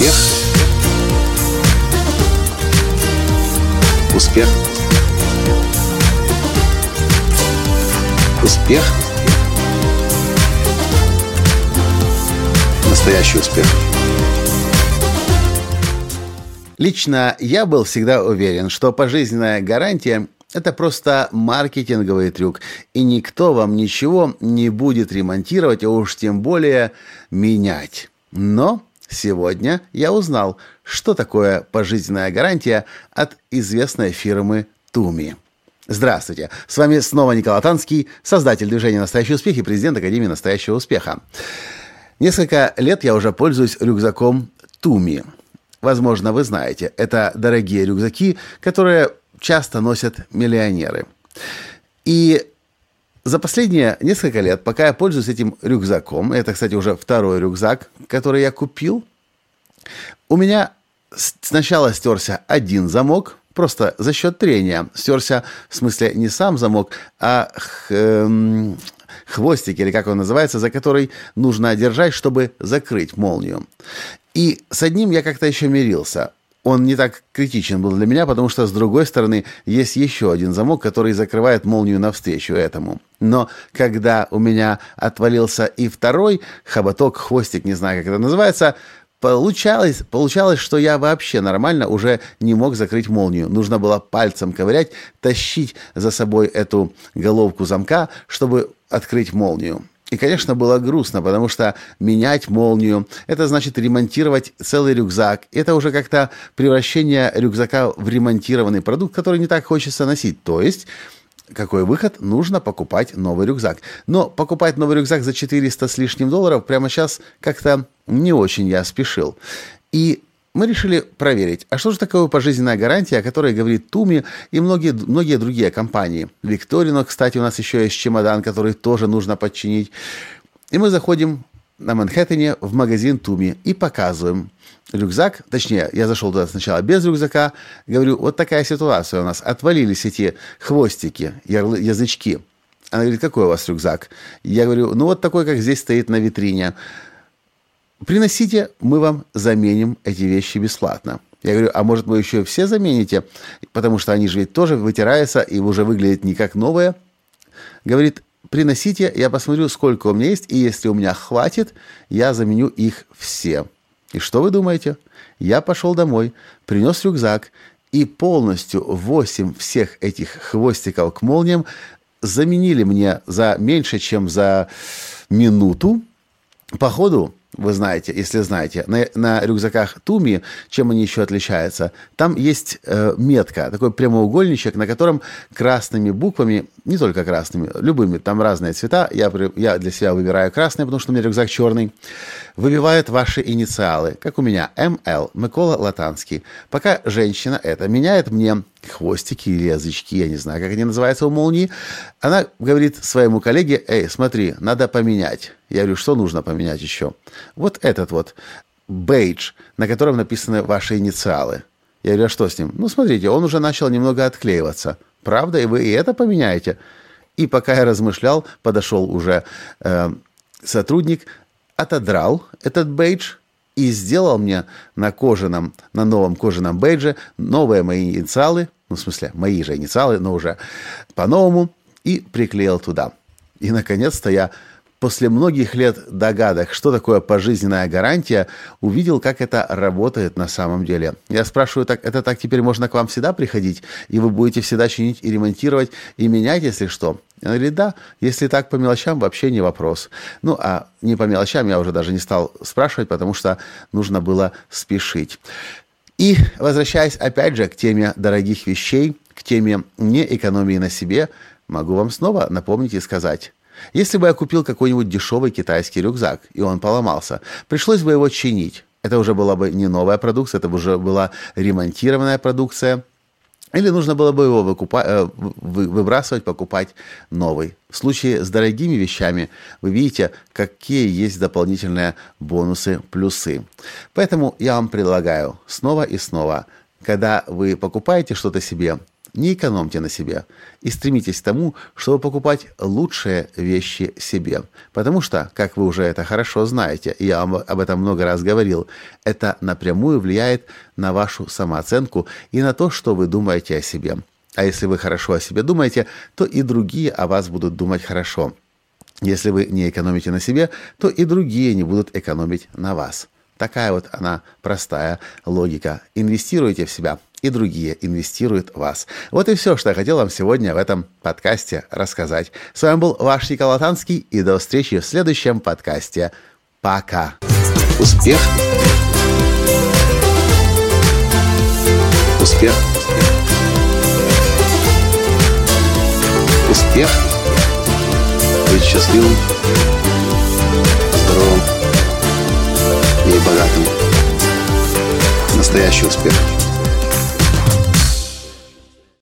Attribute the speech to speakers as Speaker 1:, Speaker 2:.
Speaker 1: Успех. Успех. Успех. Настоящий успех.
Speaker 2: Лично я был всегда уверен, что пожизненная гарантия – это просто маркетинговый трюк, и никто вам ничего не будет ремонтировать, а уж тем более менять. Но сегодня я узнал, что такое пожизненная гарантия от известной фирмы Туми. Здравствуйте! С вами снова Николай Танский, создатель движения «Настоящий успех» и президент Академии «Настоящего успеха». Несколько лет я уже пользуюсь рюкзаком Туми – Возможно, вы знаете, это дорогие рюкзаки, которые часто носят миллионеры. И за последние несколько лет, пока я пользуюсь этим рюкзаком, это, кстати, уже второй рюкзак, который я купил, у меня сначала стерся один замок, просто за счет трения. Стерся, в смысле, не сам замок, а эм, хвостик, или как он называется, за который нужно держать, чтобы закрыть молнию. И с одним я как-то еще мирился. Он не так критичен был для меня, потому что, с другой стороны, есть еще один замок, который закрывает молнию навстречу этому. Но когда у меня отвалился и второй хоботок, хвостик, не знаю, как это называется, Получалось, получалось, что я вообще нормально уже не мог закрыть молнию. Нужно было пальцем ковырять, тащить за собой эту головку замка, чтобы открыть молнию. И, конечно, было грустно, потому что менять молнию, это значит ремонтировать целый рюкзак. Это уже как-то превращение рюкзака в ремонтированный продукт, который не так хочется носить. То есть какой выход? Нужно покупать новый рюкзак. Но покупать новый рюкзак за 400 с лишним долларов прямо сейчас как-то не очень я спешил. И мы решили проверить, а что же такое пожизненная гарантия, о которой говорит Туми и многие, многие другие компании. Викторино, кстати, у нас еще есть чемодан, который тоже нужно подчинить. И мы заходим на Манхэттене в магазин Туми и показываем рюкзак. Точнее, я зашел туда сначала без рюкзака. Говорю, вот такая ситуация у нас. Отвалились эти хвостики, язычки. Она говорит, какой у вас рюкзак? Я говорю, ну вот такой, как здесь стоит на витрине. Приносите, мы вам заменим эти вещи бесплатно. Я говорю, а может вы еще все замените, потому что они же ведь тоже вытираются и уже выглядят не как новые. Говорит, приносите, я посмотрю, сколько у меня есть, и если у меня хватит, я заменю их все. И что вы думаете? Я пошел домой, принес рюкзак, и полностью 8 всех этих хвостиков к молниям заменили мне за меньше, чем за минуту. Походу, вы знаете, если знаете, на, на рюкзаках Туми, чем они еще отличаются, там есть э, метка, такой прямоугольничек, на котором красными буквами, не только красными, любыми, там разные цвета, я, я для себя выбираю красный, потому что у меня рюкзак черный, выбивают ваши инициалы, как у меня, МЛ, Микола Латанский. Пока женщина это меняет мне хвостики или язычки, я не знаю, как они называются у молнии, она говорит своему коллеге, эй, смотри, надо поменять. Я говорю, что нужно поменять еще? Вот этот вот бейдж, на котором написаны ваши инициалы. Я говорю, а что с ним? Ну, смотрите, он уже начал немного отклеиваться. Правда? И вы и это поменяете? И пока я размышлял, подошел уже э, сотрудник, отодрал этот бейдж и сделал мне на кожаном, на новом кожаном бейдже новые мои инициалы, ну, в смысле, мои же инициалы, но уже по-новому, и приклеил туда. И, наконец-то, я после многих лет догадок, что такое пожизненная гарантия, увидел, как это работает на самом деле. Я спрашиваю, так, это так теперь можно к вам всегда приходить, и вы будете всегда чинить и ремонтировать, и менять, если что? Говорит, да, если так по мелочам, вообще не вопрос. Ну, а не по мелочам я уже даже не стал спрашивать, потому что нужно было спешить. И возвращаясь опять же к теме дорогих вещей, к теме не экономии на себе, могу вам снова напомнить и сказать, если бы я купил какой-нибудь дешевый китайский рюкзак, и он поломался, пришлось бы его чинить. Это уже была бы не новая продукция, это уже была ремонтированная продукция. Или нужно было бы его выкупать, э, выбрасывать, покупать новый. В случае с дорогими вещами вы видите, какие есть дополнительные бонусы, плюсы. Поэтому я вам предлагаю снова и снова, когда вы покупаете что-то себе, Не экономьте на себе и стремитесь к тому, чтобы покупать лучшие вещи себе. Потому что, как вы уже это хорошо знаете, я об этом много раз говорил, это напрямую влияет на вашу самооценку и на то, что вы думаете о себе. А если вы хорошо о себе думаете, то и другие о вас будут думать хорошо. Если вы не экономите на себе, то и другие не будут экономить на вас. Такая вот она простая логика. Инвестируйте в себя, и другие инвестируют в вас. Вот и все, что я хотел вам сегодня в этом подкасте рассказать. С вами был ваш Николай Танский, и до встречи в следующем подкасте. Пока.
Speaker 1: Успех. Успех. Успех. Быть счастливым, здоровым и богатым. Настоящий успех.